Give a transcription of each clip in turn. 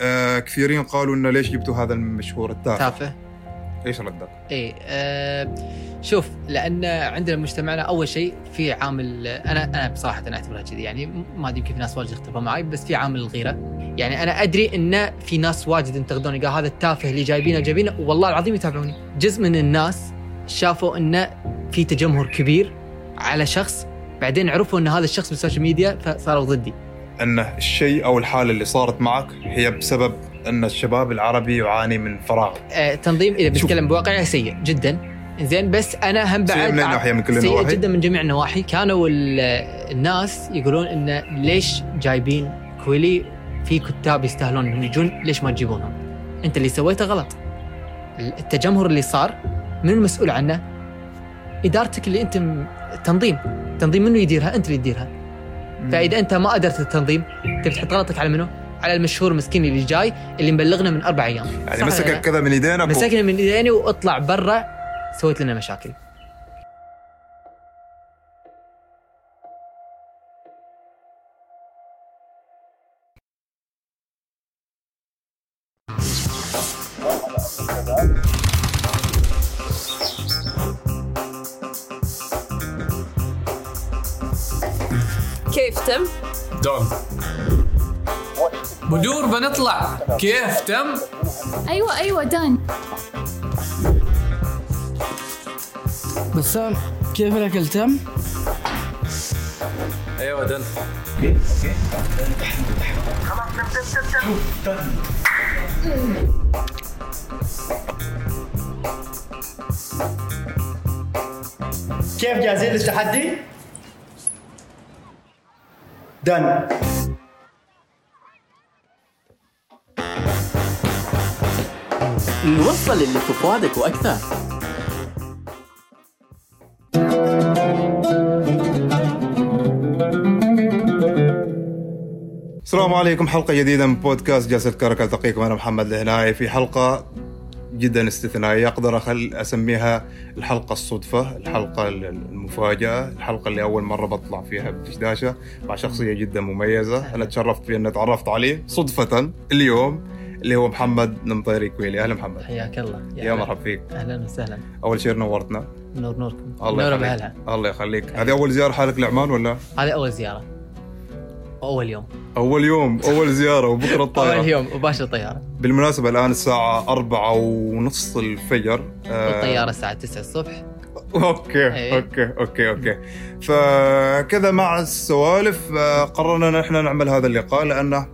آه كثيرين قالوا إنه ليش جبتوا هذا المشهور التافه تافه. إيش ردك؟ اي أه شوف لأن عندنا مجتمعنا أول شيء في عامل أنا أنا بصراحة أنا أعتبرها كذي يعني ما أدري يمكن في ناس واجد يختلفون معي بس في عامل الغيرة. يعني أنا أدري إن في ناس واجد ينتقدوني قال هذا التافه اللي جايبينه جايبينه والله العظيم يتابعوني. جزء من الناس شافوا إنه في تجمهر كبير على شخص بعدين عرفوا إن هذا الشخص بالسوشيال ميديا فصاروا ضدي. أن الشيء أو الحالة اللي صارت معك هي بسبب أن الشباب العربي يعاني من فراغ آه تنظيم شوف. بتكلم بواقعيه سيء جدا زين بس أنا هم بعد سيء من؟ من كل النواحي؟ جدا من جميع النواحي كانوا ال- الناس يقولون انه ليش جايبين كويلي في كتاب يستاهلون انهم يجون ليش ما تجيبونهم؟ أنت اللي سويته غلط. التجمهر اللي صار من المسؤول عنه؟ إدارتك اللي أنت تنظيم، تنظيم منو يديرها؟ أنت اللي تديرها. فإذا أنت ما قدرت التنظيم تبي تحط غلطك على منو؟ على المشهور مسكين اللي جاي اللي مبلغنا من أربع أيام. يعني؟ مسكك كذا من إيدينك مسكني من إيديني واطلع برا سويت لنا مشاكل دون بدور بنطلع كيف تم؟ أيوه أيوه دان بسام كيف الاكل تم؟ أيوه دن كيف جاهزين للتحدي؟ دن نوصل اللي في فؤادك وأكثر السلام عليكم حلقة جديدة من بودكاست جلسة كرك التقيكم أنا محمد الهناي في حلقة جدا استثنائية أقدر أخل أسميها الحلقة الصدفة الحلقة المفاجأة الحلقة اللي أول مرة بطلع فيها بدشداشة مع شخصية جدا مميزة. أنا تشرفت بأن تعرفت عليه صدفة اليوم اللي هو محمد نمطيري كويلي أهلا محمد. حياك الله. يا مرحبا فيك. أهلا وسهلا. أول شيء نورتنا. نور نوركم. الله نور يخليك. بهلها الله يخليك. هذه أول زيارة حالك لعمان ولا؟ هذه أول زيارة. أول يوم. أول يوم أول زيارة وبكرة الطائرة اول يوم مباشر طيارة. بالمناسبة الآن الساعة أربعة ونص الفجر. آه، والطياره الساعة 9 الصبح. okay إيه. okay okay okay. فكذا مع السوالف آه، قررنا أن إحنا نعمل هذا اللقاء لأنه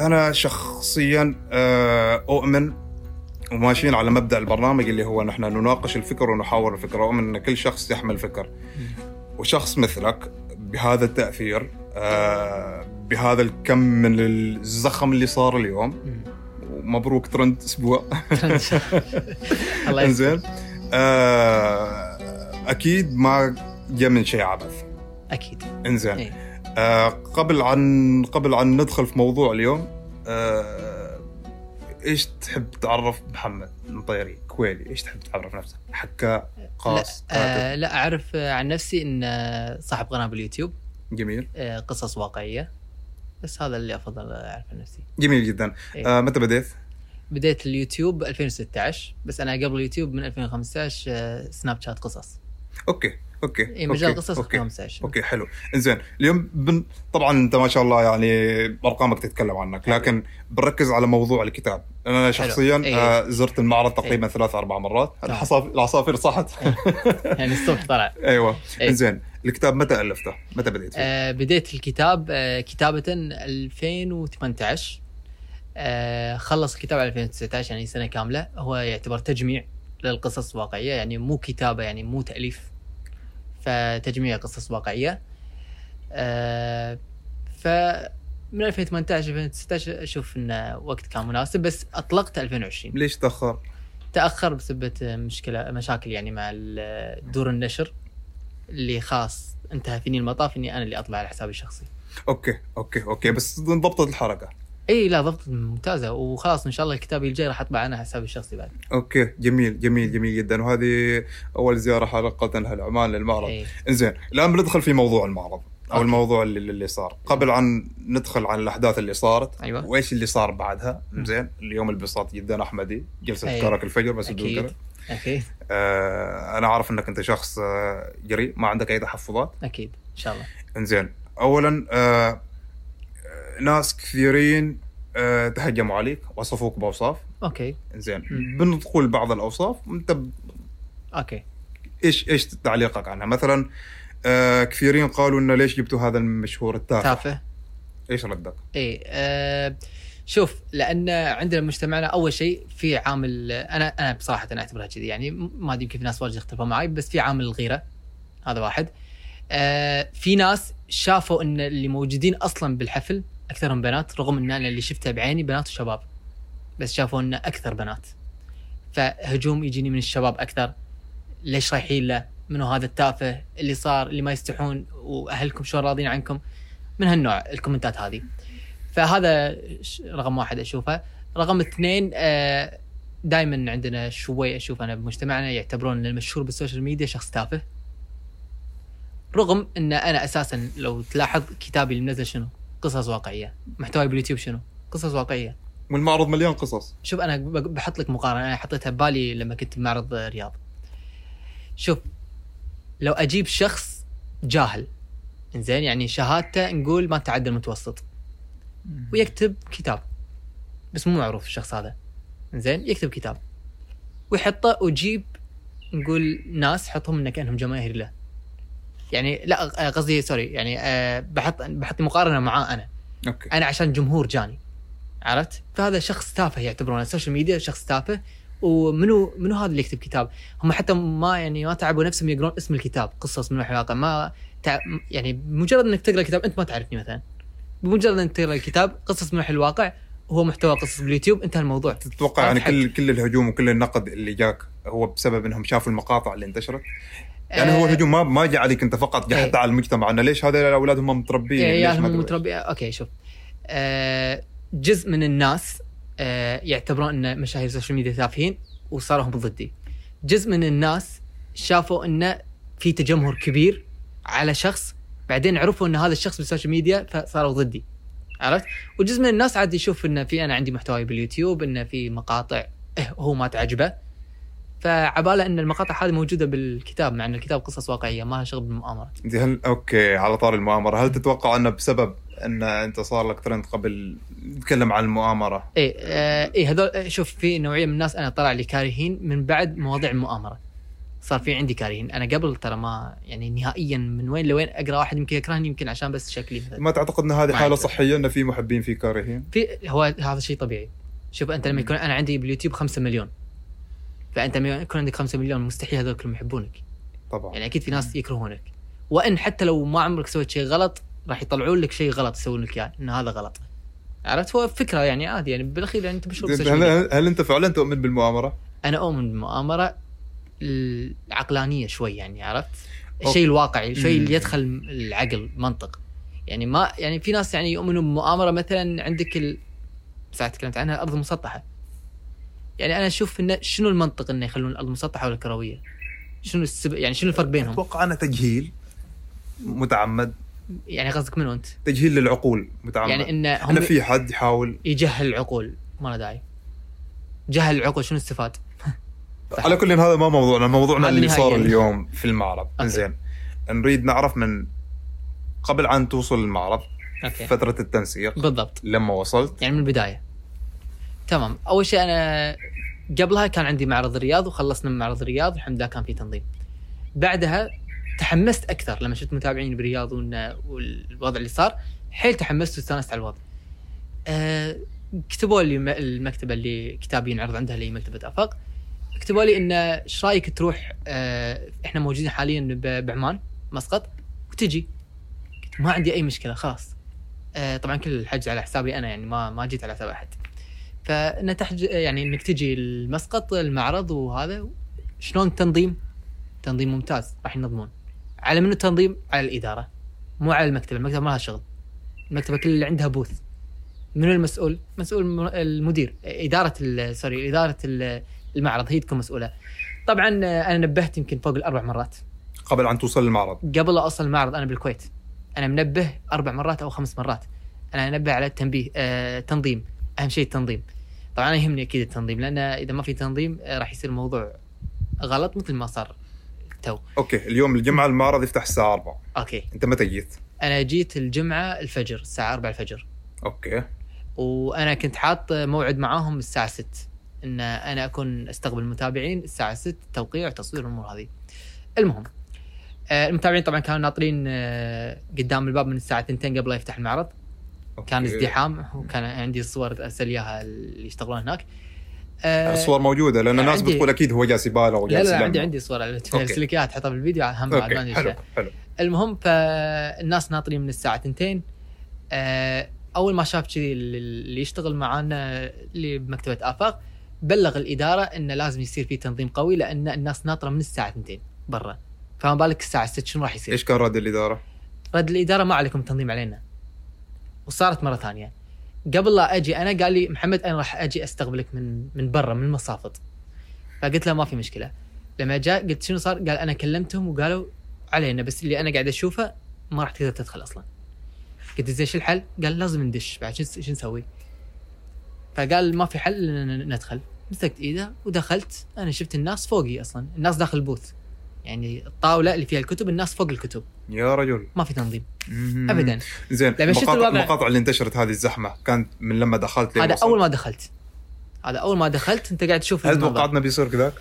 أنا شخصيا آه، أؤمن وماشيين على مبدأ البرنامج اللي هو نحن نناقش الفكر ونحاور الفكر أؤمن أن كل شخص يحمل فكر. وشخص مثلك بهذا التأثير آه، بهذا الكم من الزخم اللي صار اليوم. ومبروك ترند أسبوع. الله إنزين. آه أكيد ما جاء من شيء عبث. أكيد. إنزين. إيه. آه قبل عن قبل عن ندخل في موضوع اليوم آه إيش تحب تعرف محمد مطيري كويلي إيش تحب تعرف نفسك؟ حكاء لا, قاص آه كاتب لا أعرف عن نفسي إن صاحب قناة باليوتيوب. جميل. آه قصص واقعية. بس هذا اللي أفضل اعرف عن نفسي. جميل جدا. إيه. آه متى بديت؟ بديت اليوتيوب 2016 بس أنا قبل اليوتيوب من 2015 آه، سناب شات قصص. okay. okay اي مجال okay. قصص okay. 2015 okay حلو. إنزين اليوم بن... طبعا أنت ما شاء الله يعني ارقامك تتكلم عنك لكن بنركز على موضوع الكتاب. أنا شخصيا إيه. آه زرت المعرض تقريبا ثلاث أربع مرات. الحصاف... العصافير صحت. يعني الصبح طلع. أيوه. إيه. إنزين الكتاب متى ألفته؟ متى بديت فيه؟ آه بديت الكتاب آه كتابة 2018 آه خلص الكتاب على 2019 يعني سنة كاملة. هو يعتبر تجميع للقصص الواقعية يعني مو كتابة يعني مو تأليف. فتجميع قصص واقعية آه ف من 2018 2019 أشوف انه وقت كان مناسب بس أطلقت 2020 ليش تأخر؟ تأخر بسبب مشكلة مشاكل يعني مع دور النشر اللي خلاص انتهى فيني المطاف إني أنا اللي أطلع على حسابي الشخصي. okay okay okay بس ضبطت الحركة إي لا ضبط ممتازة. وخلاص إن شاء الله الكتاب الجاي راح أطبع أنا حسابي الشخصي بعد. okay جميل جميل جميل جدا. وهذه أول زيارة حلقة لعمان للمعرض. إيه. إنزين الآن بندخل في موضوع المعرض أو الموضوع اللي, اللي صار. قبل عن ندخل عن الأحداث اللي صارت أيوة. وإيش اللي صار بعدها؟ زين اليوم البساط جدا أحمدي. جلسة أيوة. كرك الفجر بس بدون أكيد. أكيد. آه أنا عارف إنك أنت شخص آه جريء ما عندك أي تحفظات. أكيد إن شاء الله. إنزين اولا آه، ناس كثيرين آه تهجموا عليك وصفوك بأوصاف. okay. انزين مم. بندخل بعض الأوصاف أنت ب- okay. إيش إيش تعليقك عنها؟ مثلا آه كثيرين قالوا إنه ليش جبتوا هذا المشهور التافه؟ تافه. إيش ردك؟ اي أه شوف لأن عندنا مجتمعنا أول شيء في عامل أنا أنا بصراحة أنا أعتبرها كذي يعني ما أدري يمكن في ناس واجد يختلفون معي بس في عامل الغيرة هذا واحد. أه في ناس شافوا إن اللي موجودين أصلا بالحفل أكثرهم بنات رغم إن أنا اللي شفتها بعيني بنات وشباب بس شافوا إن أكثر بنات. فهجوم يجيني من الشباب أكثر. ليش رايحين له؟ منو هذا التافه اللي صار اللي ما يستحون وأهلكم شلون راضين عنكم؟ من هالنوع ال comments ات هذه. فهذا رقم واحد أشوفه. رقم اثنين دائما عندنا شوي أشوف أنا بمجتمعنا يعتبرون ان المشهور بال social media شخص تافه. رغم إن أنا أساسا لو تلاحظ كتابي اللي منزل شنو؟ قصص واقعية. محتواي باليوتيوب شنو؟ قصص واقعية. والمعرض مليان قصص. شوف أنا بحط لك مقارنة. أنا حطيتها ببالي لما كنت بمعرض رياض. شوف لو أجيب شخص جاهل زين يعني شهادته نقول ما تعدى المتوسط ويكتب كتاب. بس مو معروف الشخص هذا. زين يكتب كتاب. ويحطه ويجيب نقول ناس حطهم انه كانهم جماهير له. يعني لا آه، قصدي sorry يعني آه، بحط بحط مقارنة معاه أنا. okay. أنا عشان جمهور جاني عرفت؟ فهذا شخص تافه يعتبرونه ال social media شخص تافه. ومنو منو هذا اللي يكتب كتاب؟ هم حتى ما يعني ما تعبوا نفسهم يقرون اسم الكتاب قصص من الواقع ما تع... يعني بمجرد إنك تقرأ الكتاب أنت ما تعرفني مثلا. بمجرد إنك تقرأ الكتاب قصص من الواقع وهو محتوى قصص باليوتيوب انتهى الموضوع. تتوقع يعني. كل كل الهجوم وكل النقد اللي جاك هو بسبب إنهم شافوا المقاطع اللي انتشرت؟ يعني هو آه، الهجوم ما ما جاء عليك أنت فقط جاء إيه. حتى على المجتمع. انه ليش هذول الاولاد هم متربيين؟ هم أدري إيش. متربي أوكي شوف. آه جزء من الناس آه يعتبرون أن مشاهير ال social media تافهين وصاروا هم ضدي. جزء من الناس شافوا انه في تجمهر كبير على شخص بعدين عرفوا أن هذا الشخص بال social media فصاروا ضدي. عرفت؟ وجزء من الناس عاد يشوف انه في أنا عندي محتوى باليوتيوب انه في مقاطع إيه هو ما تعجبه. فعبالة إن المقاطع هذه موجودة بالكتاب مع إن الكتاب قصص واقعية ما لها شغل بالمؤامرة. هل okay على طار المؤامرة. هل تتوقع إنه بسبب إن أنت صار لك ترند قبل نتكلم عن المؤامرة؟ إيه آه إيه هذول آه، شوف في نوعية من الناس أنا طلع لي كارهين من بعد مواضيع المؤامرة. صار في عندي كارهين. أنا قبل ترى ما يعني نهائيا من وين لوين أقرأ واحد يمكن يكرهني يمكن عشان بس شكلي. ما تعتقد إن هذه حالة. صحية إن في محبين في كارهين؟ في هو هذا شيء طبيعي. شوف أنت لما يكون أنا عندي باليوتيوب 5 مليون. فأنت لما يكون عندك 5 مليون مستحيل هذول كلهم يحبونك طبعا يعني أكيد في ناس يكرهونك وإن حتى لو ما عمرك سويت شيء غلط راح يطلعون لك شيء غلط يسوون لك إياه إن هذا غلط عرفت هو فكرة يعني عادي يعني بالأخير يعني أنت مشهور هل. هل أنت فعلا تؤمن بالمؤامرة؟ أنا أؤمن بالمؤامرة العقلانية شوي يعني عرفت؟ الشيء الواقعي الشيء. اللي يدخل العقل منطق يعني ما يعني في ناس يعني يؤمنوا بمؤامره مثلا عندك ال... ساعة تكلمت عنها الأرض المسطحه يعني أنا أشوف انه شنو المنطق إنه يخلون الأرض مسطحه ولا كروية؟ شنو السبب يعني شنو الفرق بينهم؟ أتوقع انه تجهيل متعمد يعني قصدك منو أنت؟ تجهيل للعقول متعمد يعني إن هم في حد يحاول يجهل العقول ما له داعي جهل العقول شنو استفاد؟ على كل هذا ما موضوعنا موضوعنا اللي صار نهائياً. اليوم في المعرض okay. زين نريد نعرف من قبل ان توصل المعرض okay فترة التنسيق بالضبط لما وصلت يعني من البداية تمام. أول شيء أنا قبلها كان عندي معرض الرياض وخلصنا من معرض الرياض الحمد لله كان في تنظيم. بعدها تحمست أكثر لما شفت متابعين بالرياض والوضع اللي صار حيل تحمست واستانست على الوضع. أه كتبوا لي الم- المكتبة اللي كتابي ينعرض عندها اللي مكتبة أفاق. كتبوا لي انه إيش رأيك تروح أه إحنا موجودين حاليا بعمان مسقط؟ وتجي. قلت ما عندي أي مشكلة خلاص. أه طبعا كل الحجز على حسابي أنا يعني ما ما جيت على حساب أحد. فانه تحج يعني إنك تجي المسقط المعرض وهذا شلون التنظيم؟ تنظيم ممتاز راح ينظمون. على من التنظيم؟ على الإدارة مو على المكتبه، المكتبه ما لها شغل. المكتبه كل اللي عندها بوث. منو المسؤول؟ مسؤول الم- المدير. إدارة ال- سوري إدارة ال- المعرض هي تكون مسؤولة. طبعا آه، أنا نبهت يمكن فوق الأربع مرات. قبل أن توصل المعرض قبل لا أوصل المعرض أنا بالكويت. أنا منبه أربع مرات أو خمس مرات. أنا أنبه على التنبيه آه تنظيم. أهم شيء التنظيم. طبعا أنا يهمني أكيد التنظيم لأن إذا ما في تنظيم آه راح يصير الموضوع غلط مثل ما صار تو. okay اليوم الجمعة المعرض يفتح الساعة 4 okay. أنت متى جيت؟ أنا جيت الجمعة الفجر الساعة 4 الفجر. okay. وأنا كنت حاط موعد معاهم الساعة 6 إن أنا أكون أستقبل المتابعين الساعة 6 توقيع وتصوير والامور هذه. المهم آه، المتابعين طبعا كانوا ناطرين آه، قدام الباب من الساعة 2 قبل لا يفتح المعرض. كان. ازدحام وكان عندي صور أرسل إياها اللي يشتغلون هناك آه، الصور موجودة لأن الناس بتقول أكيد هو جالس يبالغ لا وجالس لا يلمع. عندي عندي صور. ارسل لك إياها تحطها في الفيديو هم بعد ما حلو. حلو المهم فالناس ناطرين من الساعة 2 آه، أول ما شاف كذي اللي يشتغل معانا اللي بمكتبة آفاق بلغ الإدارة انه لازم يصير في تنظيم قوي لأن الناس ناطرة من الساعة 2 برا فما بالك الساعة 6 شنو راح يصير؟ إيش كان رد الإدارة؟ رد الإدارة ما عليكم تنظيم علينا وصارت مرة ثانية. قبل لا أجي أنا قال لي محمد أنا راح أجي استقبلك من من برا من المصافط. فقلت له ما في مشكلة. لما جاء قلت شنو صار؟ قال أنا كلمتهم وقالوا علينا بس اللي أنا قاعد أشوفه ما راح تقدر تدخل أصلا. قلت زين شو الحل؟ قال لازم ندش بعد شو نسوي؟ فقال ما في حل ندخل. مسكت إيده ودخلت. أنا شفت الناس فوقي أصلا. الناس داخل البوث. يعني الطاولة اللي فيها الكتب الناس فوق الكتب. يا رجل ما في تنظيم مم. ابدا زين لما شفت المقاطع, الوضع- المقاطع اللي انتشرت هذه الزحمة كانت من لما دخلت هذا. أول ما دخلت هذا أول ما دخلت أنت قاعد تشوف هل المنظر. توقعت انه بيصير كذاك؟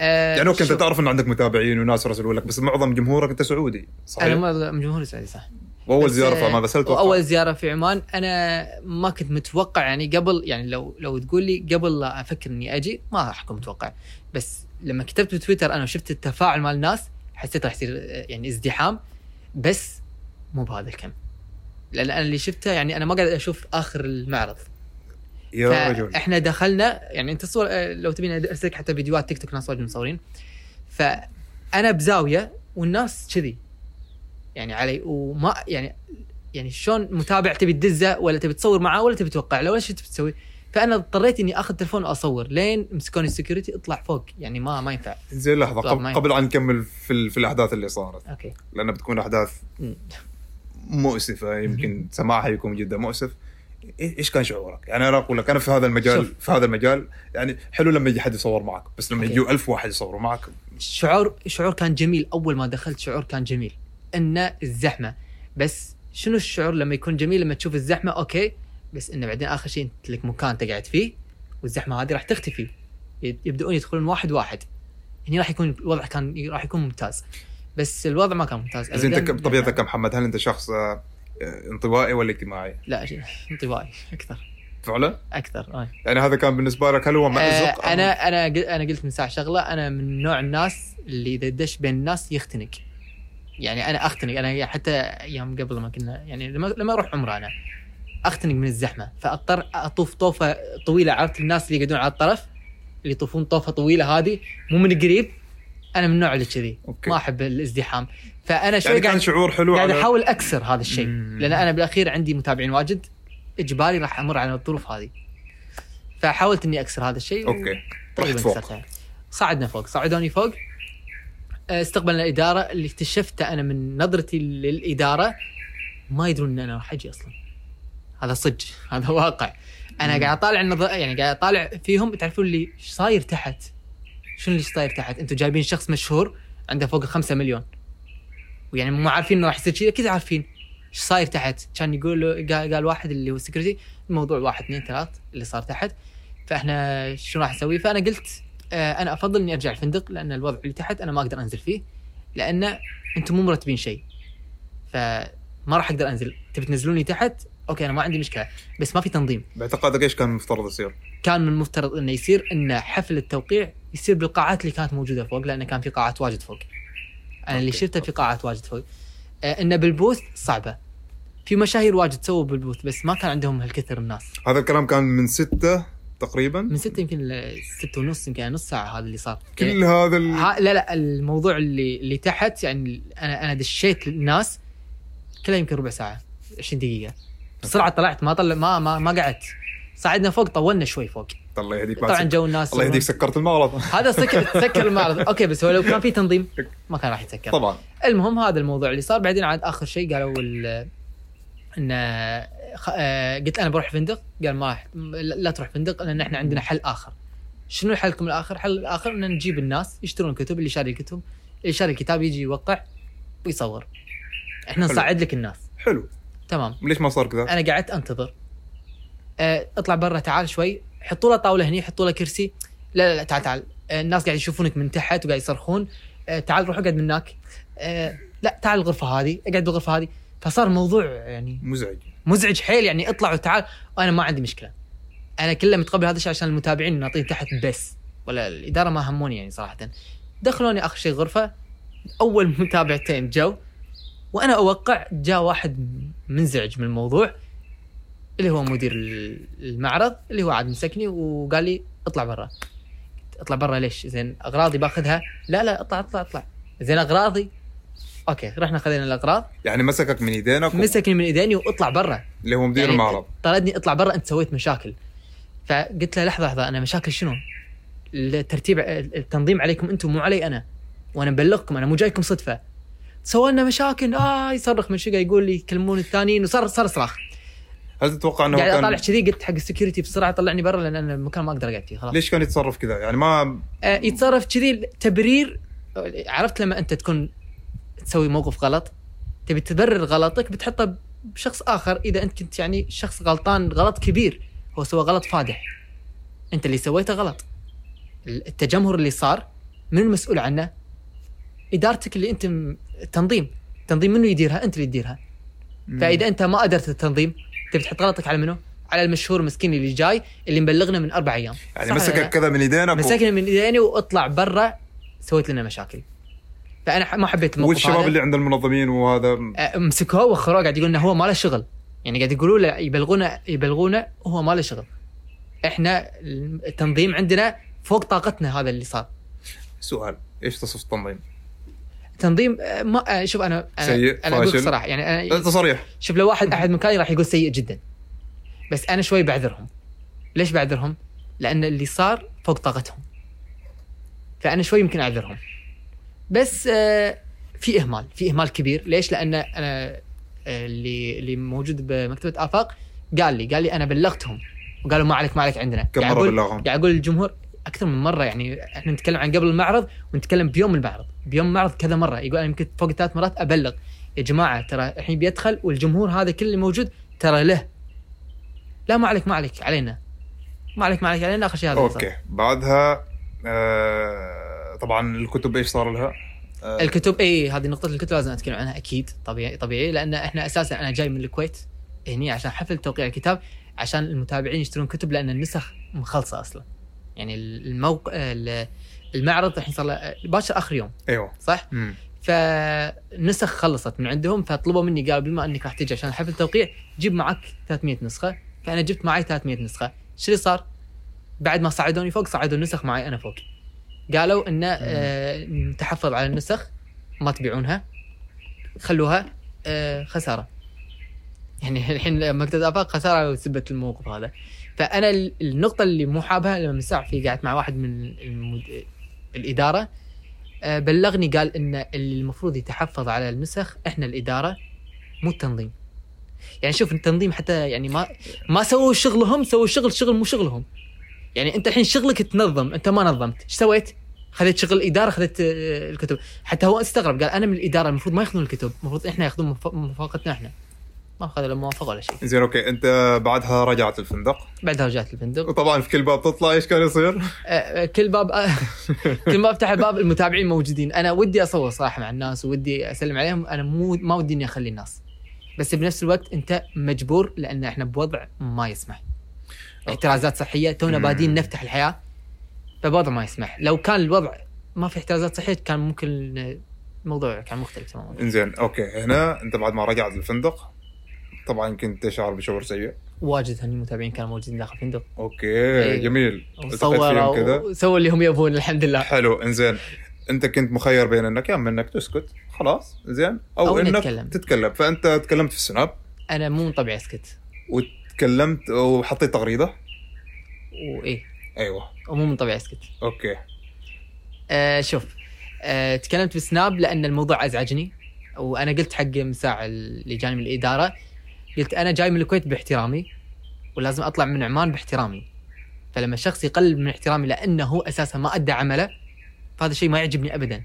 آه يعني أوكي أنت تعرف إن عندك متابعين وناس رسلوا لك بس معظم جمهورك أنت سعودي صحيح؟ أنا ما- من جمهور السعوديه صح وأول زيارة آه، فما بس هل توقعت؟ أول زيارة في عمان أنا ما كنت متوقع يعني قبل يعني لو لو تقول لي قبل لا أفكر إني أجي ما راح أكون متوقع بس لما كتبت بتويتر أنا وشفت التفاعل مال الناس حسيت راح يصير آه، يعني ازدحام بس مو بهذا الكم. لأن أنا اللي شفته يعني أنا ما قاعد أشوف آخر المعرض. يا رجل. إحنا دخلنا يعني أنت صور لو تبين أرسلك حتى فيديوهات تيك توك ناس وايد مصورين. فأنا بزاوية والناس كذي. يعني علي وما يعني يعني شلون متابع تبي تدزه ولا تبي تصور معاه ولا تبي توقع له ولا شو تبي تسوي. فأنا اضطريت إني آخذ تلفون وأصور لين مسكوني ال security اطلع فوق. يعني ما ما ينفع. زين لحظة. قبل, قبل أن نكمل في, ال- في الأحداث اللي صارت. okay. لأن بتكون أحداث. مؤسفة يمكن سماعها يكون جدا مؤسف. إيش كان شعورك؟ يعني أنا أقول لك أنا في هذا المجال شوف. في هذا المجال يعني حلو لما يجي حد يصور معك بس لما. يجوا ألف واحد يصوروا معك. شعور شعور كان جميل. أول ما دخلت شعور كان جميل. إن الزحمة. بس شنو الشعور لما يكون جميل؟ لما تشوف الزحمة أوكي بس إنه بعدين آخر شيء أنت لك مكان تقعد فيه والزحمة هذه راح تختفي يبدؤون يدخلون واحد واحد هنا راح يكون الوضع كان راح يكون ممتاز بس الوضع ما كان ممتاز زين أنت بطبيعتك كمحمد هل أنت شخص آه، انطوائي ولا اجتماعي؟ لا انطوائي أكثر فعلا؟ أكثر آه. يعني هذا كان بالنسبة لك هل هو مأزق؟ آه أنا أنا أنا قلت من ساعة شغلة أنا من نوع الناس اللي إذا دش بين الناس يختنق يعني أنا أختنق أنا حتى أيام قبل ما كنا يعني لما لما أروح عمرة أنا اختنق من الزحمة. فأضطر أطوف طوفة طويلة عرفت الناس اللي يقعدون على الطرف؟ اللي يطوفون طوفة طويلة هذه. مو من قريب أنا من النوع اللي كذي. ما أحب الازدحام. فأنا شوي يعني كان قاعد شعور حلو قاعد أحاول أكسر هذا الشيء. لأن أنا بالأخير عندي متابعين واجد. إجباري راح أمر على الظروف هذه. فحاولت إني أكسر هذا الشيء. أوكي. تقريباً رحت فوق. صعدنا فوق. صعدوني فوق. آه، استقبلنا الإدارة. اللي اكتشفته أنا من نظرتي للإدارة ما يدرون إن أنا راح أجي أصلا. هذا صدق هذا واقع. أنا قاعد أطالع النظر يعني قاعد أطالع فيهم تعرفون لي إيش صاير تحت؟ شنو اللي صاير تحت؟ أنتم جايبين شخص مشهور عنده فوق الخمسة مليون. ويعني مو عارفين إنه راح يصير كذا كذا عارفين إيش صاير تحت. كان يقول له قال, قال واحد اللي هو ال security الموضوع واحد اثنين ثلاث اللي صار تحت. فإحنا شو راح نسوي؟ فأنا قلت آه أنا أفضل إني أرجع الفندق لأن الوضع اللي تحت أنا ما أقدر أنزل فيه لأن أنتم مو مرتبين شيء. فما راح أقدر أنزل. تبي تنزلوني تحت؟ okay أنا ما عندي مشكلة بس ما في تنظيم. باعتقادك إيش كان المفترض يصير؟ كان من المفترض إنه يصير إن حفل التوقيع يصير بالقاعات اللي كانت موجودة فوق لأن كان في قاعات واجد فوق. أنا اللي شفته في. قاعات واجد فوق. آه إنه بالبوث صعبة. في مشاهير واجد سووا بالبوث بس ما كان عندهم هالكثر الناس. هذا الكلام كان من ستة تقريبا؟ من ستة يمكن ستة ونص يمكن نص ساعة هذا اللي صار. كل هذا ال... ها لا لا الموضوع اللي اللي تحت يعني أنا أنا دشيت الناس كلها يمكن ربع ساعة 20 دقيقة. بسرعة طلعت ما طلع ما ما, ما قعدت. صعدنا فوق طولنا شوي فوق. الله يهديك طبعا جو الناس الله يهديك سكرت المعرض هذا سكر سكر المعرض أوكي بس هو لو كان في تنظيم ما كان راح يتسكر. طبعا. المهم هذا الموضوع اللي صار. بعدين عاد آخر شيء قالوا ال- إن خ- آه، قلت أنا بروح فندق. قال ما راح لا تروح فندق لأن إحنا عندنا حل آخر. شنو حلكم الآخر؟ حل الآخر إن نجيب الناس يشترون كتب اللي شاري الكتب اللي شاري الكتاب يجي يوقع ويصور. إحنا حلو. نصعد لك الناس. حلو. تمام. ليش ما صار كذا؟ أنا قعدت أنتظر. أه اطلع برا تعال شوي. حطوا له طاولة هني حطوا له كرسي. لا لا, لا تعال تعال. أه الناس قاعد يشوفونك من تحت وقاعد يصرخون. أه تعال روح اقعد من هناك أه لا تعال الغرفة هذه اقعد بالغرفة هذه. فصار موضوع يعني مزعج. مزعج حيل يعني اطلع وتعال. وأنا ما عندي مشكلة. أنا كله متقبل هذا الشيء عشان المتابعين نعطيه تحت بس. ولا الإدارة ما هموني يعني صراحة. دخلوني آخر شيء غرفة. أول متابعتين جو. وأنا أوقع جاء واحد منزعج من الموضوع اللي هو مدير المعرض اللي هو عاد مسكني وقال لي اطلع برا. اطلع برا ليش؟ زين أغراضي باخذها. لا لا اطلع اطلع اطلع. زين أغراضي okay رحنا خذينا الأغراض. يعني مسكك من يدينك و- مسكني من ايديني واطلع برا. اللي هو مدير يعني المعرض. طردني اطلع برا انت سويت مشاكل. فقلت له لحظة لحظة أنا مشاكل شنو؟ الترتيب التنظيم عليكم أنتم مو علي أنا. وأنا مبلغكم أنا مو جايكم صدفة. سوى لنا مشاكل. آه يصرخ من شقة يقول لي يكلمون الثانيين وصار صار صراخ. هل تتوقع إنه قاعد كان أطالع كذي قلت حق السكيورتي بسرعة طلعني برا لأن أنا المكان ما أقدر أقعد فيه خلاص. ليش كان يتصرف كذا؟ يعني ما آه يتصرف كذي تبرير. عرفت لما أنت تكون تسوي موقف غلط؟ تبي تبرر غلطك بتحطه بشخص آخر. إذا أنت كنت يعني شخص غلطان غلط كبير هو سوى غلط فادح. أنت اللي سويته غلط. التجمهر اللي صار من المسؤول عنه؟ إدارتك اللي أنت م- التنظيم التنظيم منو يديرها؟ أنت اللي تديرها. فإذا أنت ما قدرت التنظيم تبي تحط غلطك على منو؟ على المشهور مسكين اللي جاي اللي مبلغنا من أربع أيام. يعني؟ مسكك كذا من يدينك و- مسكني من ايديني وأطلع برا سويت لنا مشاكل. فأنا ما حبيت الموقف والشباب اللي عند المنظمين وهذا؟ مسكوه وخروه قاعد يقول إنه هو ما له شغل. يعني قاعد يقولوا له يبلغونا يبلغونا وهو ما له شغل. إحنا التنظيم عندنا فوق طاقتنا هذا اللي صار. سؤال إيش تصف التنظيم؟ تنظيم أه، ما أه، شوف أنا أنا, سيء، أنا أقول. صراحة يعني أنا تصريح شوف لو واحد أحد مكاني راح يقول سيء جدا بس أنا شوي بعذرهم ليش بعذرهم؟ لأن اللي صار فوق طاقتهم فأنا شوي يمكن أعذرهم بس آه في إهمال في إهمال كبير ليش؟ لأن أنا آه، اللي اللي موجود بمكتبة آفاق قال لي قال لي أنا بلغتهم وقالوا ما عليك ما عليك عندنا كم أقول- بلغهم؟ قاعد أقول للجمهور أكثر من مرة يعني إحنا نتكلم عن قبل المعرض ونتكلم بيوم المعرض. بيوم المعرض كذا مرة يقول أنا يمكن فوق ثلاث مرات أبلغ. يا جماعة ترى الحين بيدخل والجمهور هذا كل اللي موجود ترى له. لا ما عليك ما عليك علينا. ما عليك ما عليك علينا آخر شيء هذا. اللي صار. أوكي. بعدها آه طبعا الكتب إيش صار لها؟ آه الكتب اي هذه نقطة الكتب لازم اتكلم عنها أكيد. طبيعي طبيعي لأن إحنا أساسا أنا جاي من الكويت هني عشان حفل توقيع الكتاب عشان المتابعين يشترون كتب لأن النسخ مخلصة أصلا. يعني الموقع المعرض الحين صار باكر آخر يوم. أيوه. صح؟ مم. فالنسخ خلصت من عندهم فطلبوا مني قالوا بما أنك راح تجي عشان حفل التوقيع جيب معك 300 نسخة. فأنا جبت معي 300 نسخة. شو اللي صار؟ بعد ما صعدوني فوق صعدوا النسخ معي أنا فوق. قالوا إن آه تحفظ على النسخ ما تبيعونها. خلوها آه خسارة. يعني الحين مكتبه افاق خسارة وسبت الموقف هذا. فأنا ال- النقطة اللي مو حابها لما ساعه في قعدت مع واحد من المد... الإدارة آه، بلغني قال إن اللي المفروض يتحفظ على النسخ إحنا الإدارة مو التنظيم. يعني شوف التنظيم حتى يعني ما ما سووا شغلهم سووا شغل شغل مو شغلهم. يعني أنت الحين شغلك تنظم أنت ما نظمت. إيش سويت؟ خذيت شغل الاداره خذيت آه، الكتب. حتى هو استغرب قال أنا من الإدارة المفروض ما ياخذون الكتب المفروض إحنا ياخذون مف- موافقتنا إحنا. ما اخذوا لا موافقه ولا شيء. زين okay. أنت بعدها رجعت الفندق. بعدها رجعت الفندق. وطبعا في كل باب تطلع إيش كان يصير؟ آه، كل باب كل ما افتح الباب المتابعين موجودين. أنا ودي أصور صراحة مع الناس ودي أسلم عليهم. أنا مو ما ودي إني أخلي الناس. بس بنفس الوقت أنت مجبور لأن إحنا بوضع ما يسمح. احترازات صحية تونا. بادين نفتح الحياة فبوضع ما يسمح. لو كان الوضع ما في احترازات صحية كان ممكن الموضوع كان مختلف تماما. إنزين okay. هنا أنت بعد ما رجعت الفندق طبعا كنت تشعر بشعور سيء. واجد هني متابعين كانوا موجودين داخل الفندق okay إيه. جميل. كذا وسووا اللي هم يبون الحمد لله حلو إنزين. أنت كنت مخير بين إنك يا أما إنك تسكت خلاص زين أو, أو إنك نتكلم. تتكلم. فأنت تكلمت في السناب. أنا مو من طبعي اسكت وتكلمت وحطيت تغريدة. وإيه. أيوه. ومو من طبيعي اسكت okay. آه شوف آه تكلمت بالسناب لأن الموضوع أزعجني. وأنا قلت حق مساع اللي جاني من الإدارة. قلت أنا جاي من الكويت باحترامي ولازم أطلع من عمان باحترامي. فلما الشخص يقلل من احترامي لأنه هو أساسا ما أدى عمله فهذا الشيء ما يعجبني ابدا.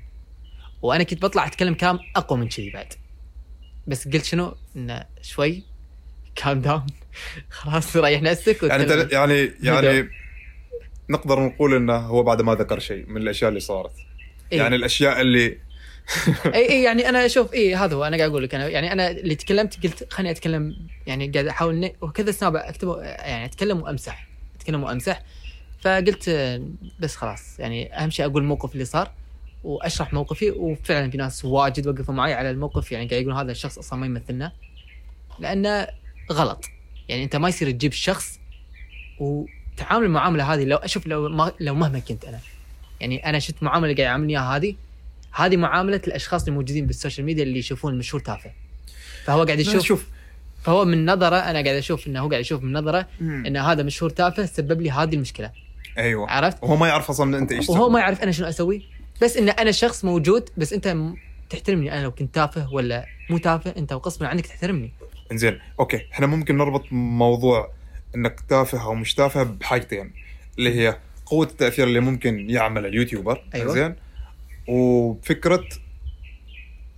وأنا كنت بطلع أتكلم كلام أقوى من كذي بعد. بس قلت شنو؟ انه شوي كام داون خلاص ريح نفسك يعني يعني يعني نقدر نقول إنه هو بعد ما ذكر شيء من الأشياء اللي صارت. إيه. يعني الأشياء اللي اي اي يعني أنا أشوف اي هذا هو. أنا قاعد أقول لك أنا يعني أنا اللي تكلمت قلت خليني أتكلم يعني قاعد أحاول وكذا سناب اكتبه يعني أتكلم وأمسح أتكلم وأمسح. فقلت بس خلاص يعني أهم شيء أقول الموقف اللي صار وأشرح موقفي. وفعلا في ناس واجد وقفوا معي على الموقف يعني قاعد يقولون هذا الشخص أصلا ما يمثلنا لأنه غلط. يعني أنت ما يصير تجيب شخص وتعامل المعامله هذه لو أشوف لو ما لو مهما كنت أنا. يعني أنا شفت معاملة قاعد يعاملني إياها هذه هذه معاملة الأشخاص الموجودين بالسوشيال ميديا اللي يشوفون المشهور تافه. فهو قاعد يشوف شوف. فهو من نظرة أنا قاعد أشوف إنه هو قاعد يشوف من نظرة إن هذا مشهور تافه سبب لي هذه المشكلة. أيوه. عرفت؟ وهو ما يعرف أصلا أنت إيش وهو. ما يعرف أنا شنو أسوي. بس إن أنا شخص موجود بس أنت تحترمني. أنا لو كنت تافه ولا مو تافه أنت وغصبا عنك تحترمني. إنزين أوكي. إحنا ممكن نربط موضوع إنك تافه أو مش تافه بحاجتين اللي هي قوة التأثير اللي ممكن يعمل اليوتيوبر. أيوة. زين وفكرة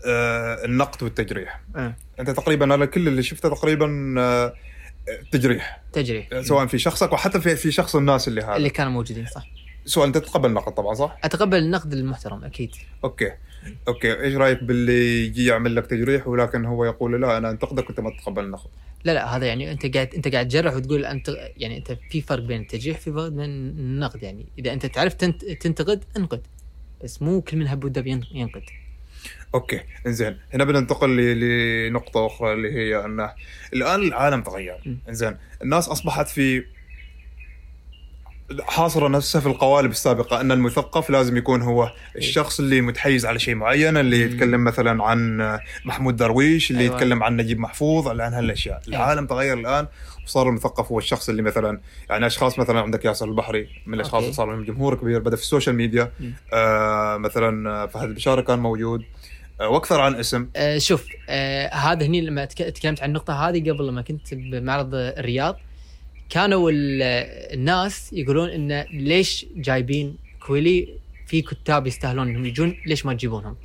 آه النقد والتجريح. أه. أنت تقريبا أنا كل اللي شفته تقريبا آه تجريح. تجريح سواء في شخصك وحتى في في شخص الناس اللي هذا. اللي كانوا موجودين صح. سؤال أنت تتقبل نقد طبعا صح؟ أتقبل النقد المحترم أكيد. okay. okay. إيش رأيك باللي يجي يعمل لك تجريح ولكن هو يقول لا أنا أنتقدك وأنت ما تتقبل النقد؟ لا لا هذا يعني أنت قاعد أنت قاعد تجرح وتقول أنت يعني أنت في فرق بين التجريح في فرق بين النقد يعني. إذا أنت تعرف تنت تنتقد انقد. بس مو كل من هب ودب ين- ينقد. okay إنزين هنا بننتقل ل- لنقطة أخرى اللي هي أنه الآن العالم تغير. إنزين الناس أصبحت في حاصرة نفسها في القوالب السابقة أن المثقف لازم يكون هو الشخص اللي متحيز على شيء معين اللي يتكلم مثلا عن محمود درويش اللي أيوة. يتكلم عن نجيب محفوظ عن هالأشياء. العالم تغير الآن وصار المثقف هو الشخص اللي مثلا يعني أشخاص مثلا عندك ياسر البحري من الأشخاص okay. اللي صار لهم جمهور كبير بدأ في ال social media م. آه مثلا آه، فهد البشارة كان موجود آه، وأكثر عن اسم آه شوف آه هذا هني لما تك- تكلمت عن النقطة هذه قبل لما كنت بمعرض الرياض كانوا ال- الناس يقولون انه ليش جايبين كويلي في كتاب يستاهلون إنهم يجون ليش ما تجيبونهم؟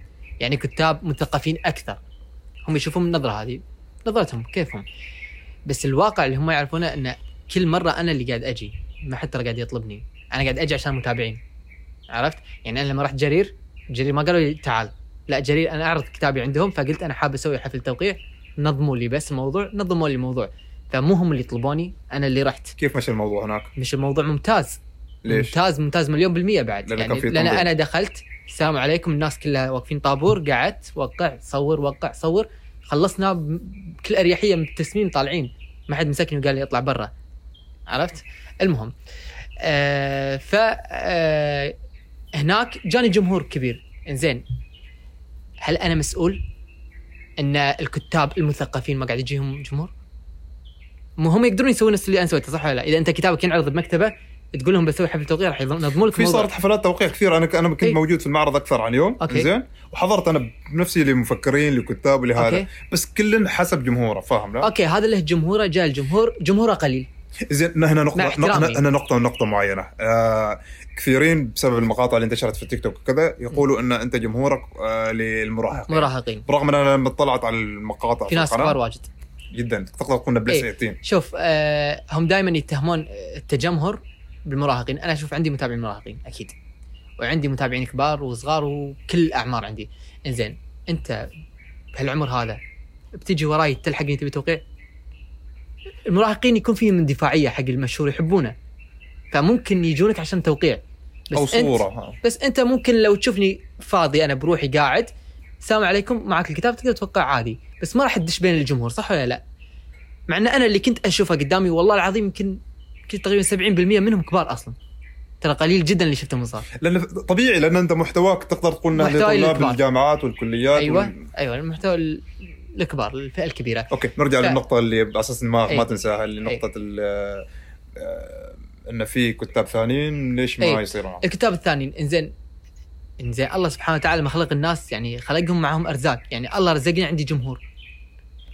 يعني كتاب مثقفين أكثر هم يشوفون من النظرة هذه نظرتهم كيفهم بس الواقع اللي هم يعرفونه انه كل مرة أنا اللي قاعد أجي ما حد ترى قاعد يطلبني. أنا قاعد أجي عشان متابعين عرفت؟ يعني أنا لما رحت جرير جرير ما قالوا لي تعال. لا جرير أنا أعرض كتابي عندهم فقلت أنا حاب أسوي حفل توقيع. نظموا لي بس الموضوع نظموا لي الموضوع. فمو هم اللي طلبوني أنا اللي رحت. كيف مشى الموضوع هناك؟ مش الموضوع ممتاز. ليش؟ ممتاز ممتاز مليون بالمية بعد. لأن يعني تنظيم. أنا دخلت السلام عليكم الناس كلها واقفين طابور قعدت وقع صور وقع صور. خلصنا بكل أريحية من التسميم طالعين. ما حد مسكني وقال لي اطلع برا عرفت المهم آه ف آه هناك جاني جمهور كبير إنزين هل أنا مسؤول إن الكتاب المثقفين ما قاعد يجيهم جمهور؟ مو هم يقدرون يسوون نفس اللي أنا سويته صح ولا لا؟ إذا أنت كتابك ينعرض بمكتبة تقول لهم بسوي حفل توقيع راح ينظموا لك في. صارت حفلات توقيع كثير أنا أنا كنت إيه. موجود في المعرض أكثر عن يوم okay. زين وحضرت أنا بنفسي لمفكرين لكتاب okay. بس كل حسب جمهوره فاهم لا؟ okay هذا له جمهوره جاء الجمهور جمهوره قليل زين هنا نقطة. هنا نقطة نقطة معينة آه كثيرين بسبب المقاطع اللي انتشرت في التيك توك وكذا يقولوا إن أنت جمهورك آه للمراهقين مراهقين برغم إن أنا لما طلعت على المقاطع في ناس كبار واجد جدا تقدر تقول plus إيه. 18 شوف آه هم دائما يتهمون التجمهر بالمراهقين أنا أشوف عندي متابعين مراهقين أكيد. وعندي متابعين كبار وصغار وكل الأعمار عندي. إنزين أنت بهالعمر هذا بتجي وراي تلحقني تبي توقيع؟ المراهقين يكون فيهم اندفاعية حق المشهور يحبونه. فممكن يجونك عشان توقيع. بس أو أنت- صورة ها. بس أنت ممكن لو تشوفني فاضي أنا بروحي قاعد السلام عليكم معك الكتاب تقدر توقع عادي. بس ما راح تدش بين الجمهور صح ولا لا؟ مع إن أنا اللي كنت أشوفه قدامي والله العظيم يمكن تقريبا 70% منهم كبار أصلا. ترى قليل جدا اللي شفتهم صار لأن طبيعي لأن أنت محتواك تقدر تقول إنه لطلاب. الجامعات والكليات أيوه وال... أيوه المحتوى ال- الكبار الفئة الكبيرة. أوكي نرجع ف- للنقطة اللي على أساس ما إيه. ما تنساها اللي نقطة ال- آه، إن في كتاب ثانيين ليش ما إيه. يصير معهم؟ الكتاب الثانيين إنزين إنزين الله سبحانه وتعالى لما خلق الناس يعني خلقهم معهم أرزاق. يعني الله رزقني عندي جمهور.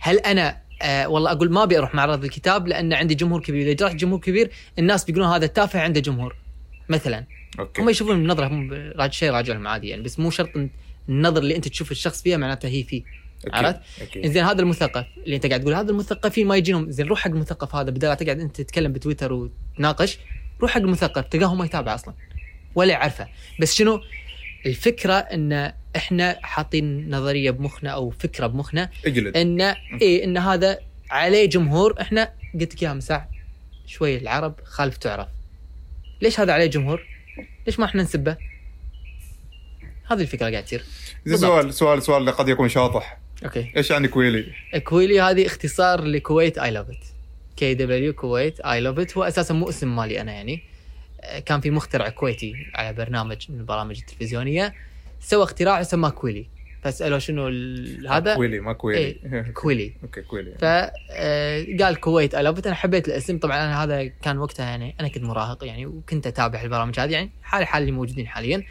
هل أنا آه والله أقول ما أبي أروح معرض الكتاب لأن عندي جمهور كبير. إذا رحت جمهور كبير الناس بيقولون هذا التافه عنده جمهور مثلا. أوكي. هم يشوفون من نظره هم شيء راجع لهم عادي يعني بس مو شرط النظر اللي أنت تشوف الشخص فيها معناته هي فيه. عرفت؟ زين هذا المثقف اللي أنت قاعد تقول هذا المثقفين ما يجينهم. زين روح حق المثقف هذا بدل لا تقعد أنت تتكلم بتويتر وتناقش روح حق المثقف تلقاه ما يتابع أصلا ولا يعرفه. بس شنو؟ الفكرة إن إحنا حاطين نظرية بمخنا أو فكرة بمخنا اجلد إن إيه إن هذا عليه جمهور. إحنا قلت لك إياها من ساعه شوي العرب خالف تعرف. ليش هذا عليه جمهور؟ ليش ما إحنا نسبه؟ هذه الفكرة قاعد تصير. زين سؤال سؤال سؤال اللي قد يكون شاطح. okay. إيش يعني كويلي؟ كويلي هذه اختصار ل Kuwait I love it KW Kuwait I love it هو أساسا مو اسم مالي أنا يعني. كان في مخترع كويتي على برنامج من البرامج التلفزيونية سوى اختراع سماه كويلي. فسألوه شنو هذا؟ كويلي ما كويلي. إيه، كويلي. okay كويلي. فقال Kuwait I love it أنا حبيت الاسم. طبعا أنا هذا كان وقتها يعني أنا كنت مراهق يعني وكنت أتابع البرامج هذه يعني حالي حال اللي موجودين حاليا.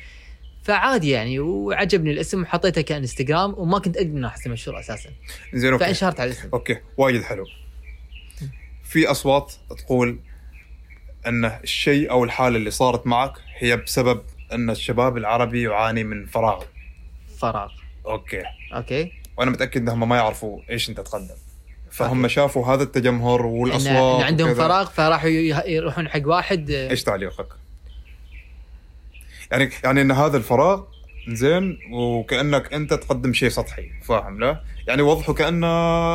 فعادي يعني وعجبني الاسم وحطيته كإنستغرام وما كنت ادري انه احسن مشهور أساسا. زين okay. فإنشهرت على الاسم. okay وايد حلو. في أصوات تقول ان الشيء أو الحالة اللي صارت معك هي بسبب أن الشباب العربي يعاني من فراغ فراغ okay okay وأنا متأكد انهم ما يعرفوا إيش أنت تقدم فهم okay. شافوا هذا التجمهر إن, والأصوات إن عندهم وكذا. فراغ فراحوا يروحون حق واحد إيش تعليقك؟ يعني يعني إن هذا الفراغ زين وكأنك أنت تقدم شيء سطحي فاهم لا؟ يعني وضحوا كانه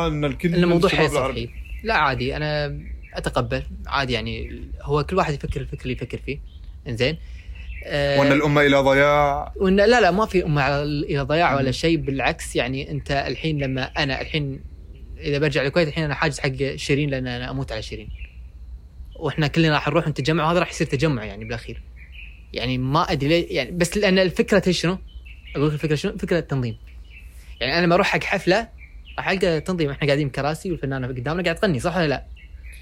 إن الكل إن الموضوع حيل سطحي لا عادي أنا أتقبل. عادي يعني هو كل واحد يفكر الفكر اللي يفكر فيه. إنزين. آه، وإن الأمة إلى ضياع. وان لا لا ما في على إلى ضياع ولا شيء بالعكس يعني أنت الحين لما أنا الحين إذا برجع الكويت الحين أنا حاجز حق شيرين لأن أنا أموت على شيرين. وإحنا كلنا راح نروح نتجمع وهذا راح يصير تجمع يعني بالأخير. يعني ما أدري ليه يعني بس لأن الفكرة شنو؟ أقول لك الفكرة شنو؟ فكرة التنظيم. يعني أنا لما أروح حق حفلة راح القى تنظيم. إحنا قاعدين بكراسي والفنانة قدامنا قاعد تغني صح ولا لا؟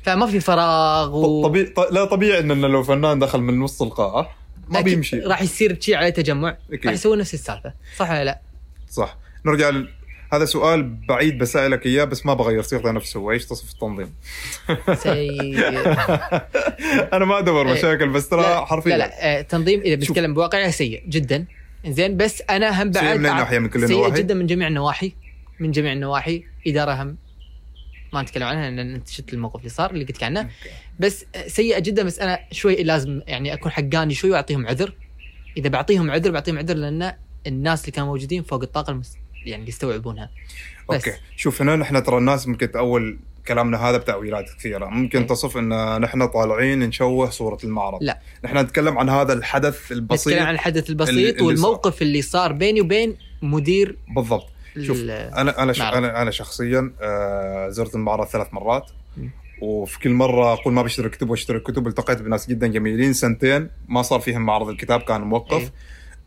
فما في فراغ و... طبيعي. لا طبيعي ان لو فنان دخل من نص القاعة ما بيمشي راح يصير شيء عليه تجمع. راح يسوون نفس السالفة صح ولا لا؟ صح نرجع ل... هذا سؤال بعيد بسألك إياه بس ما بغير صيغته نفسه هو إيش تصف التنظيم؟ سيء أنا ما أدور إيه. مشاكل بس ترى حرفيا لا لا آه، تنظيم إذا. بنتكلم بواقعي سيء جدا زين بس أنا هم سيء بعد من أي ناحية؟ من كل سيء النواحي؟ جدا من جميع النواحي من جميع النواحي إدارة هم ما نتكلم عنها لأن أنت شفت الموقف اللي صار اللي قلت لك عنه. بس سيئة جدا بس أنا شوي لازم يعني أكون حقاني شوي وأعطيهم عذر. إذا بعطيهم عذر بعطيهم عذر لأن الناس اللي كانوا موجودين فوق الطاقة المس... يعني اللي يستوعبونها. بس أوكي. شوف هنا نحن ترى الناس ممكن تأول كلامنا هذا بتأويلات كثيرة. ممكن إيه. تصف إن نحن طالعين نشوه صورة المعرض. لا. نحن نتكلم عن هذا الحدث البسيط نتكلم عن الحدث اللي- البسيط اللي والموقف اللي صار بيني وبين مدير بالضبط. شوف أنا أنا. أنا أنا شخصيا آه زرت المعرض ثلاث مرات. وفي كل مرة أقول ما بشتري كتب وأشتري كتب التقيت بناس جدا جميلين سنتين ما صار فيهم معرض الكتاب كان موقف إيه.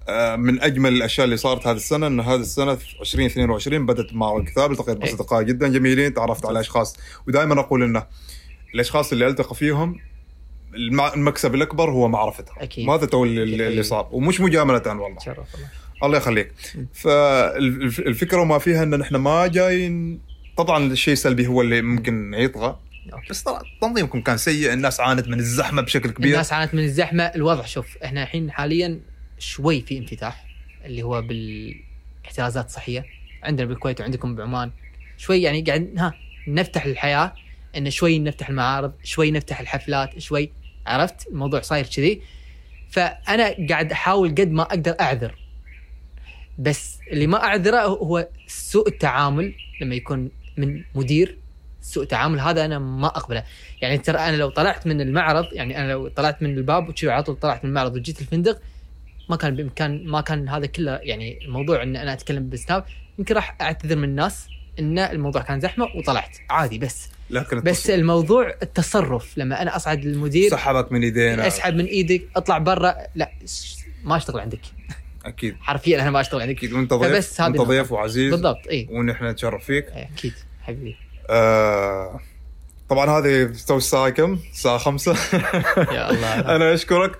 آه من أجمل الأشياء اللي صارت هذه السنة إن هذه السنة 2022 بدأت معرض الكتاب التقيت إيه. بأصدقاء جدا جميلين تعرفت على أشخاص ودائما أقول إنه الأشخاص اللي ألتقى فيهم المكسب الأكبر هو معرفتهم أكيد. وهذا تو اللي, اللي. صار ومش مجاملة والله تشرف الله الله يخليك. فالفكرة ما فيها إن إحنا ما جايين طبعا الشيء السلبي هو اللي ممكن يطغى. بس ترى تنظيمكم كان سيء الناس عانت من الزحمة بشكل كبير. الناس عانت من الزحمة. الوضع شوف إحنا الحين حاليا شوي في انفتاح اللي هو بالاحترازات الصحيه عندنا بالكويت وعندكم بعمان. شوي يعني قاعد ها نفتح الحياة إن شوي نفتح المعارض شوي نفتح الحفلات شوي عرفت؟ الموضوع صاير كذي. فأنا قاعد أحاول قد ما أقدر أعذر. بس اللي ما أعذره هو سوء التعامل لما يكون من مدير. سوء تعامل هذا أنا ما أقبله. يعني ترى أنا لو طلعت من المعرض يعني أنا لو طلعت من الباب وشي على طول طلعت من المعرض وجيت الفندق ما كان بإمكان ما كان هذا كله يعني الموضوع إن أنا أتكلم بسناب. يمكن راح أعتذر من الناس إن الموضوع كان زحمة وطلعت عادي بس. لكن بس الموضوع التصرف لما أنا أصعد للمدير سحبك من إيدينا. أسحب من إيدك أطلع برا لا ما أشتغل عندك. أكيد. حرفيا أنا ما أشتغل عندك. أكيد. وأنت ضيف فبس هذه انت النقطة. ضيف وعزيز. بالضبط اي ونحن نتشرف فيك. إيه، أكيد حبيبي. آه طبعا هذه تو الساعة كم؟ الساعة 5 يا الله. أنا أشكرك.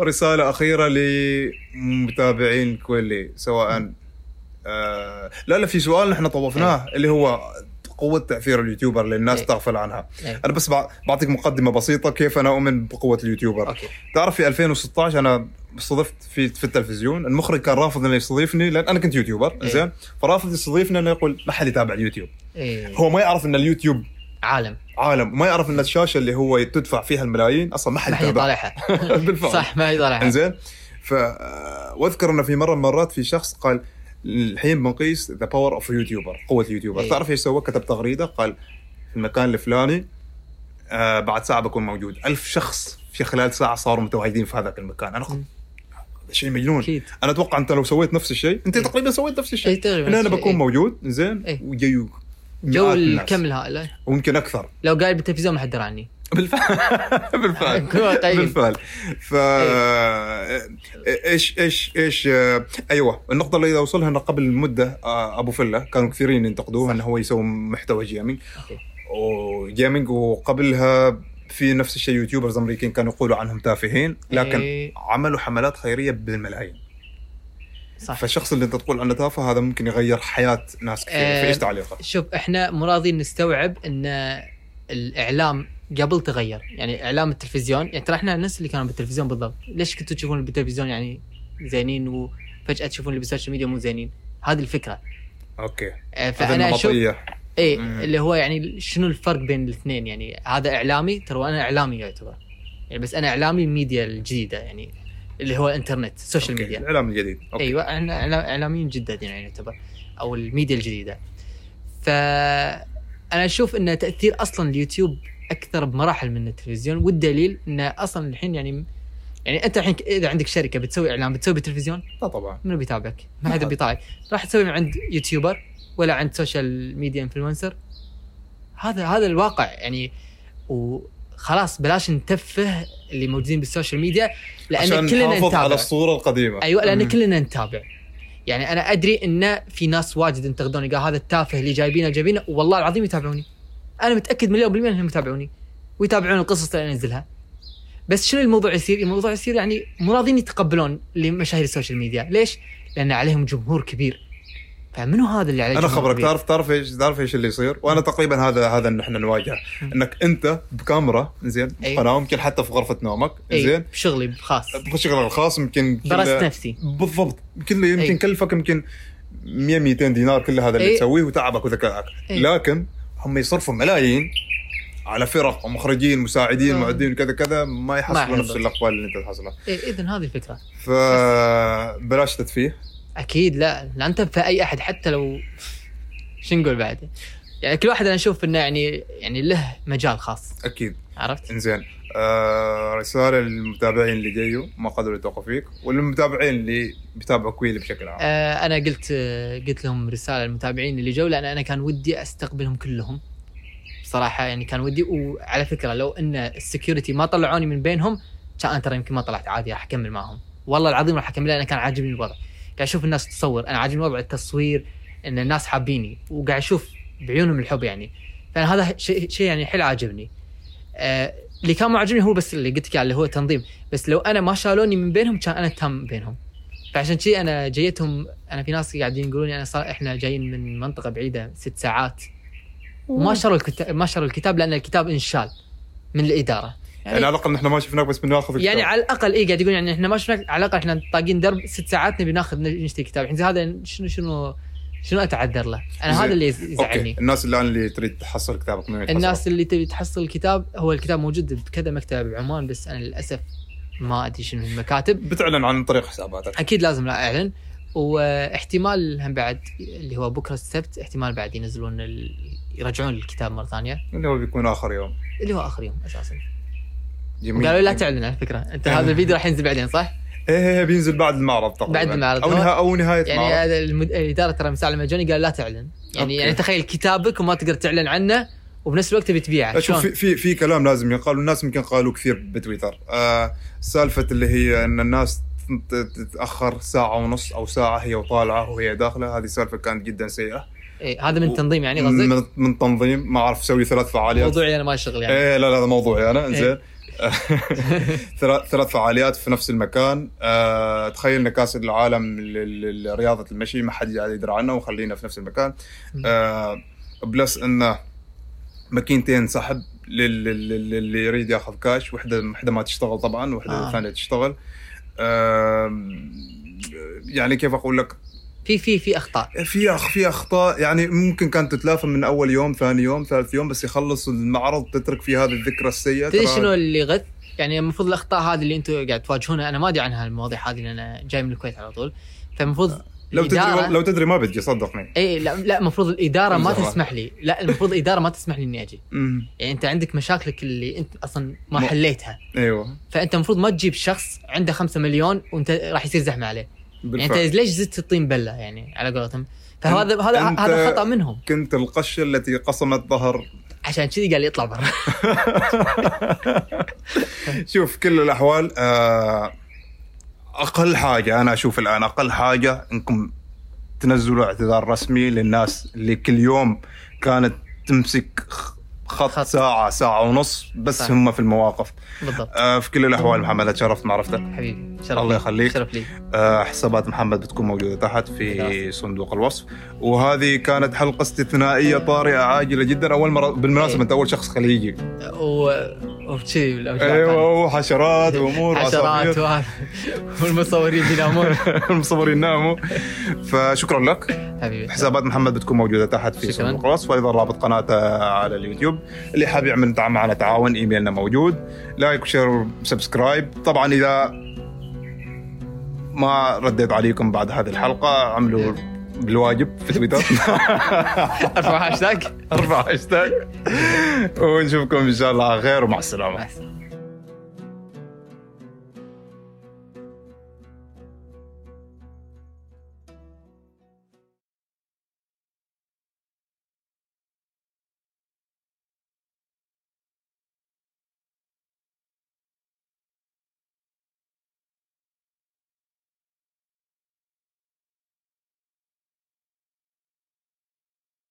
رسالة أخيرة لمتابعين كويلي سواء آه، لا لا في سؤال نحن طوفناه اللي هو قوة تأثير اليوتيوبر اللي الناس إيه. تغفل عنها. إيه. أنا بس بع- بعطيك مقدمة بسيطة كيف أنا أؤمن بقوة اليوتيوبر. أوكي. تعرف في 2016 أنا استضفت في في التلفزيون، المخرج كان رافض إنه يستضيفني لأن أنا كنت يوتيوبر إيه. زين، فرافض يستضيفني إنه يقول ما حد يتابع اليوتيوب. إيه. هو ما يعرف إن اليوتيوب عالم عالم وما يعرف إن الشاشة اللي هو تدفع فيها الملايين أصلا ما حد ما. يطالعها بالفعل. صح ما يطالعها إنزين ف وأذكر إنه في مرة من المرات في شخص قال الحين بنقيس the power of YouTuber قوة اليوتيوبر إيه. تعرف إيش سوى كتب تغريدة قال في المكان الفلاني آه بعد ساعة بكون موجود ألف شخص في خلال ساعة صاروا متواجدين في هذاك المكان أنا شيء مجنون أكيد. أنا أتوقع أنت لو سويت نفس الشيء أنت إيه. تقريبا سويت نفس الشيء. إيه، تقريباً إن أنا بكون إيه. موجود زين إيه. وجاي جو. الكم الهائله ويمكن أكثر. لو قاعد بالتلفزيون ما حد درى عني. بالفعل. بالفعل. واقعيين. بالفعل. ف إيش إيش إيش آه، أيوه. النقطة اللي أوصلها انه قبل مده آه، أبو فلة كانوا كثيرين ينتقدوه إنه هو يسوي محتوى gaming. و gaming وقبلها في نفس الشيء YouTubers أمريكيين كانوا يقولوا عنهم تافهين لكن إيه. عملوا حملات خيرية بالملايين. صح. فالشخص اللي أنت تقول عنه تافه هذا ممكن يغير حياة ناس كثير آه، فايش تعليقك؟ شوف إحنا مو راضيين نستوعب إن الإعلام قبل تغير. يعني إعلام التلفزيون يعني ترى إحنا الناس اللي كانوا بالتلفزيون بالضبط. ليش كنتوا تشوفون بالتلفزيون يعني زينين وفجأة تشوفون اللي بال social media مو زينين؟ هذه الفكرة. أوكي. آه، فأنا أشوف إيه. اللي هو يعني شنو الفرق بين الاثنين يعني هذا إعلامي ترى وأنا إعلامي يعتبر يعني بس أنا إعلامي الميديا الجديدة يعني اللي هو الانترنت ال social. media الاعلام الجديد أوكي. أيوه إحنا إعلاميين جدا يعني يعتبر أو الميديا الجديدة فانا أشوف إن تأثير أصلا اليوتيوب أكثر بمراحل من التلفزيون والدليل انه أصلا الحين يعني يعني أنت الحين إذا عندك شركة بتسوي إعلان بتسوي بالتلفزيون لا طبعا منو بيتابعك؟ ما حد. بيطالعك راح تسوي من عند يوتيوبر ولا عند social media influencer هذا هذا الواقع يعني وخلاص بلاش نتفه اللي موجودين بال social media لأن عشان كلنا نحافظ على نتابع الصورة القديمة أيوه لأن. كلنا نتابع يعني أنا أدري إن في ناس واجد ينتقدوني قال هذا التافه اللي جايبينه جايبينه والله العظيم يتابعوني أنا متأكد مليون بالمية إنهم يتابعوني ويتابعون القصص اللي أنزلها بس شنو الموضوع يصير؟ الموضوع يصير يعني مو راضيين يتقبلون لمشاهير ال social media، ليش؟ لأن عليهم جمهور كبير. فمنو هذا اللي عليه أنا خبرك؟ تعرف تعرف إيش تعرف إيش اللي يصير وأنا تقريبا هذا هذا اللي إحنا نواجهه إنك أنت بكاميرا زين أي. قناه يمكن حتى في غرفة نومك اي زين بشغلي خاص بشغلك الخاص يمكن درست كله- نفسي بالضبط يمكن يمكن أي. كلفك يمكن 100 200 دينار كل هذا اللي أي. تسويه وتعبك وذكائك أي. لكن هم يصرفوا ملايين على فرق ومخرجين مساعدين آه. معدين كذا كذا ما يحصلوا يحصل. نفس الاقبال اللي أنت تحصله اذا هذه الفكرة فبلاش تدفيه أكيد لا لا أنت في أي أحد حتى لو شو نقول بعد. يعني كل واحد أنا أشوف إنه يعني يعني له مجال خاص. أكيد. عرفت؟ إنزين. آه رسالة للمتابعين اللي جايوا ما قدروا يتوقفوا فيك وللمتابعين اللي بيتابعوا كويلي بشكل عام. آه أنا قلت قلت لهم رسالة للمتابعين اللي جو لأن أنا كان ودي أستقبلهم كلهم. صراحة يعني كان ودي وعلى فكرة لو إن ال security ما طلعوني من بينهم كان أنا ترى يمكن ما طلعت عادي راح أكمل معهم. والله العظيم راح أكمل لأن كان عاجبني الوضع. قاعد أشوف الناس تصور. أنا عاجبني وضع التصوير إن الناس حابيني وقاعد أشوف بعيونهم الحب يعني. فأنا هذا شيء شيء يعني حيل عاجبني. آه اللي كان معجبني هو بس اللي قلت لك اللي هو تنظيم بس لو أنا ما شالوني من بينهم كان أنا تام بينهم. فعشان شيء أنا جيتهم أنا في ناس قاعدين يقولون أنا صار إحنا جايين من منطقة بعيدة ست ساعات. وما شروا الكتاب ما شروا الكتاب لأن الكتاب انشال من الإدارة. يعني على الأقل نحن ما شفناك بس بناخذ يعني الكتاب. على الأقل اي قاعد يقولون يعني إحنا ما شفنا على الأقل إحنا طاقين درب ست ساعات نبي ناخذ نشتري كتاب. الحين زي هذا شنو شنو شنو أتعذر له؟ أنا. هذا اللي يزعلني. الناس الآن اللي تريد تحصل كتابك من الناس؟ اللي تبي تحصل الكتاب هو الكتاب موجود بكذا مكتبه بعمان بس أنا للأسف ما أدري شنو المكاتب. بتعلن عن طريق حساباتك. أكيد لازم لا أعلن. واحتمال هم بعد اللي هو بكرة السبت احتمال بعد ينزلون ال... يرجعون الكتاب مرة ثانية. اللي هو بيكون آخر يوم. اللي هو آخر يوم أساسا. جميل قالوا لا تعلن على فكرة. أنت هذا الفيديو راح ينزل بعدين صح؟ إيه إيه، بينزل بعد المعرض تقريبا. بعد المعرض. أو نها أو نهاية يعني المعرض. هذا المد... الإدارة ترى مساعد مجاني قال لا تعلن. يعني أوكي. يعني تخيل كتابك وما تقدر تعلن عنه وبنفس الوقت تبي تبيعه؟ في في في كلام لازم يقال والناس يمكن قالوا كثير بتويتر. آه سالفة اللي هي إن الناس تتأخر ساعة ونص أو ساعة هي وطالعة وهي داخلة هذه سالفة كانت جدا سيئة. إيه هذا من تنظيم يعني قصدك؟ من, من تنظيم ما أعرف أسوي ثلاث فعاليات. موضوعي أنا ما شغل يعني. إيه لا لا هذا موضوعي أنا إيه. زين ثلاث ثلاث فعاليات في نفس المكان. أه تخيل ان كاس العالم لرياضة المشي ما حد قاعد يدري عنه وخلينا في نفس المكان. أه plus إنه ماكينتين سحب لل- لل- للي يريد ياخذ كاش. وحده وحدة ما تشتغل طبعا وحدة آه. الثانية تشتغل. أه يعني كيف أقول لك؟ في في في أخطاء. في أخ في أخطاء. يعني ممكن كانت تتلافى من أول يوم ثاني يوم ثالث يوم بس يخلص المعرض تترك في هذه الذكرى السيئة. تدري شنو اللي غث؟ يعني المفروض الأخطاء هذه اللي أنتم قاعد تواجهونها أنا ما أدري عنها المواضيع هذه لأن أنا جاي من الكويت على طول. فالمفروض لو تدري لو تدري ما بتجي صدقني. إي لا لا المفروض الإدارة ما. تسمح لي. لا المفروض الإدارة ما تسمح لي إني أجي. يعني أنت عندك مشاكلك اللي أنت أصلا ما حليتها. أيوه. فأنت المفروض ما تجيب شخص عنده خمسة مليون وأنت راح يصير زحمة عليه. يعني بالفعل. انت ليش زدت الطين بله يعني على قولتهم؟ فهذا هذا هذا خطأ منهم. كنت القشه التي قصمت ظهر. عشان كذي قال لي اطلع برا. شوف كل الأحوال آه، أقل حاجة أنا أشوف الآن أقل حاجة إنكم تنزلوا اعتذار رسمي للناس اللي كل يوم كانت تمسك خط, خط. ساعة ساعة ونص بس صح. هم في المواقف بالضبط آه، في كل الأحوال محمد اتشرفت معرفتك حبيبي شرف الله لي. يخليك. شرف لي آه، حسابات محمد بتكون موجودة تحت في بالعافية. صندوق الوصف وهذه كانت حلقة استثنائية طارئة عاجلة جدا أول مرة بالمناسبة إيه. أنت أول شخص خليجي و... وشي الأوجاع أيوة وحشرات وأمور حشرات والمصورين بينامون المصورين ناموا. فشكرا لك. حبيبي. حسابات محمد بتكون موجودة تحت في. صندوق الوصف وأيضا رابط قناته على اليوتيوب. اللي حاب يعمل معنا تعاون إيميلنا موجود. like و share subscribe طبعا إذا ما رديت عليكم بعد هذه الحلقة عملوا بالواجب في تويتر. أرفع هاشتاج. أرفع هاشتاج. ونشوفكم إن شاء الله على خير ومع السلامة.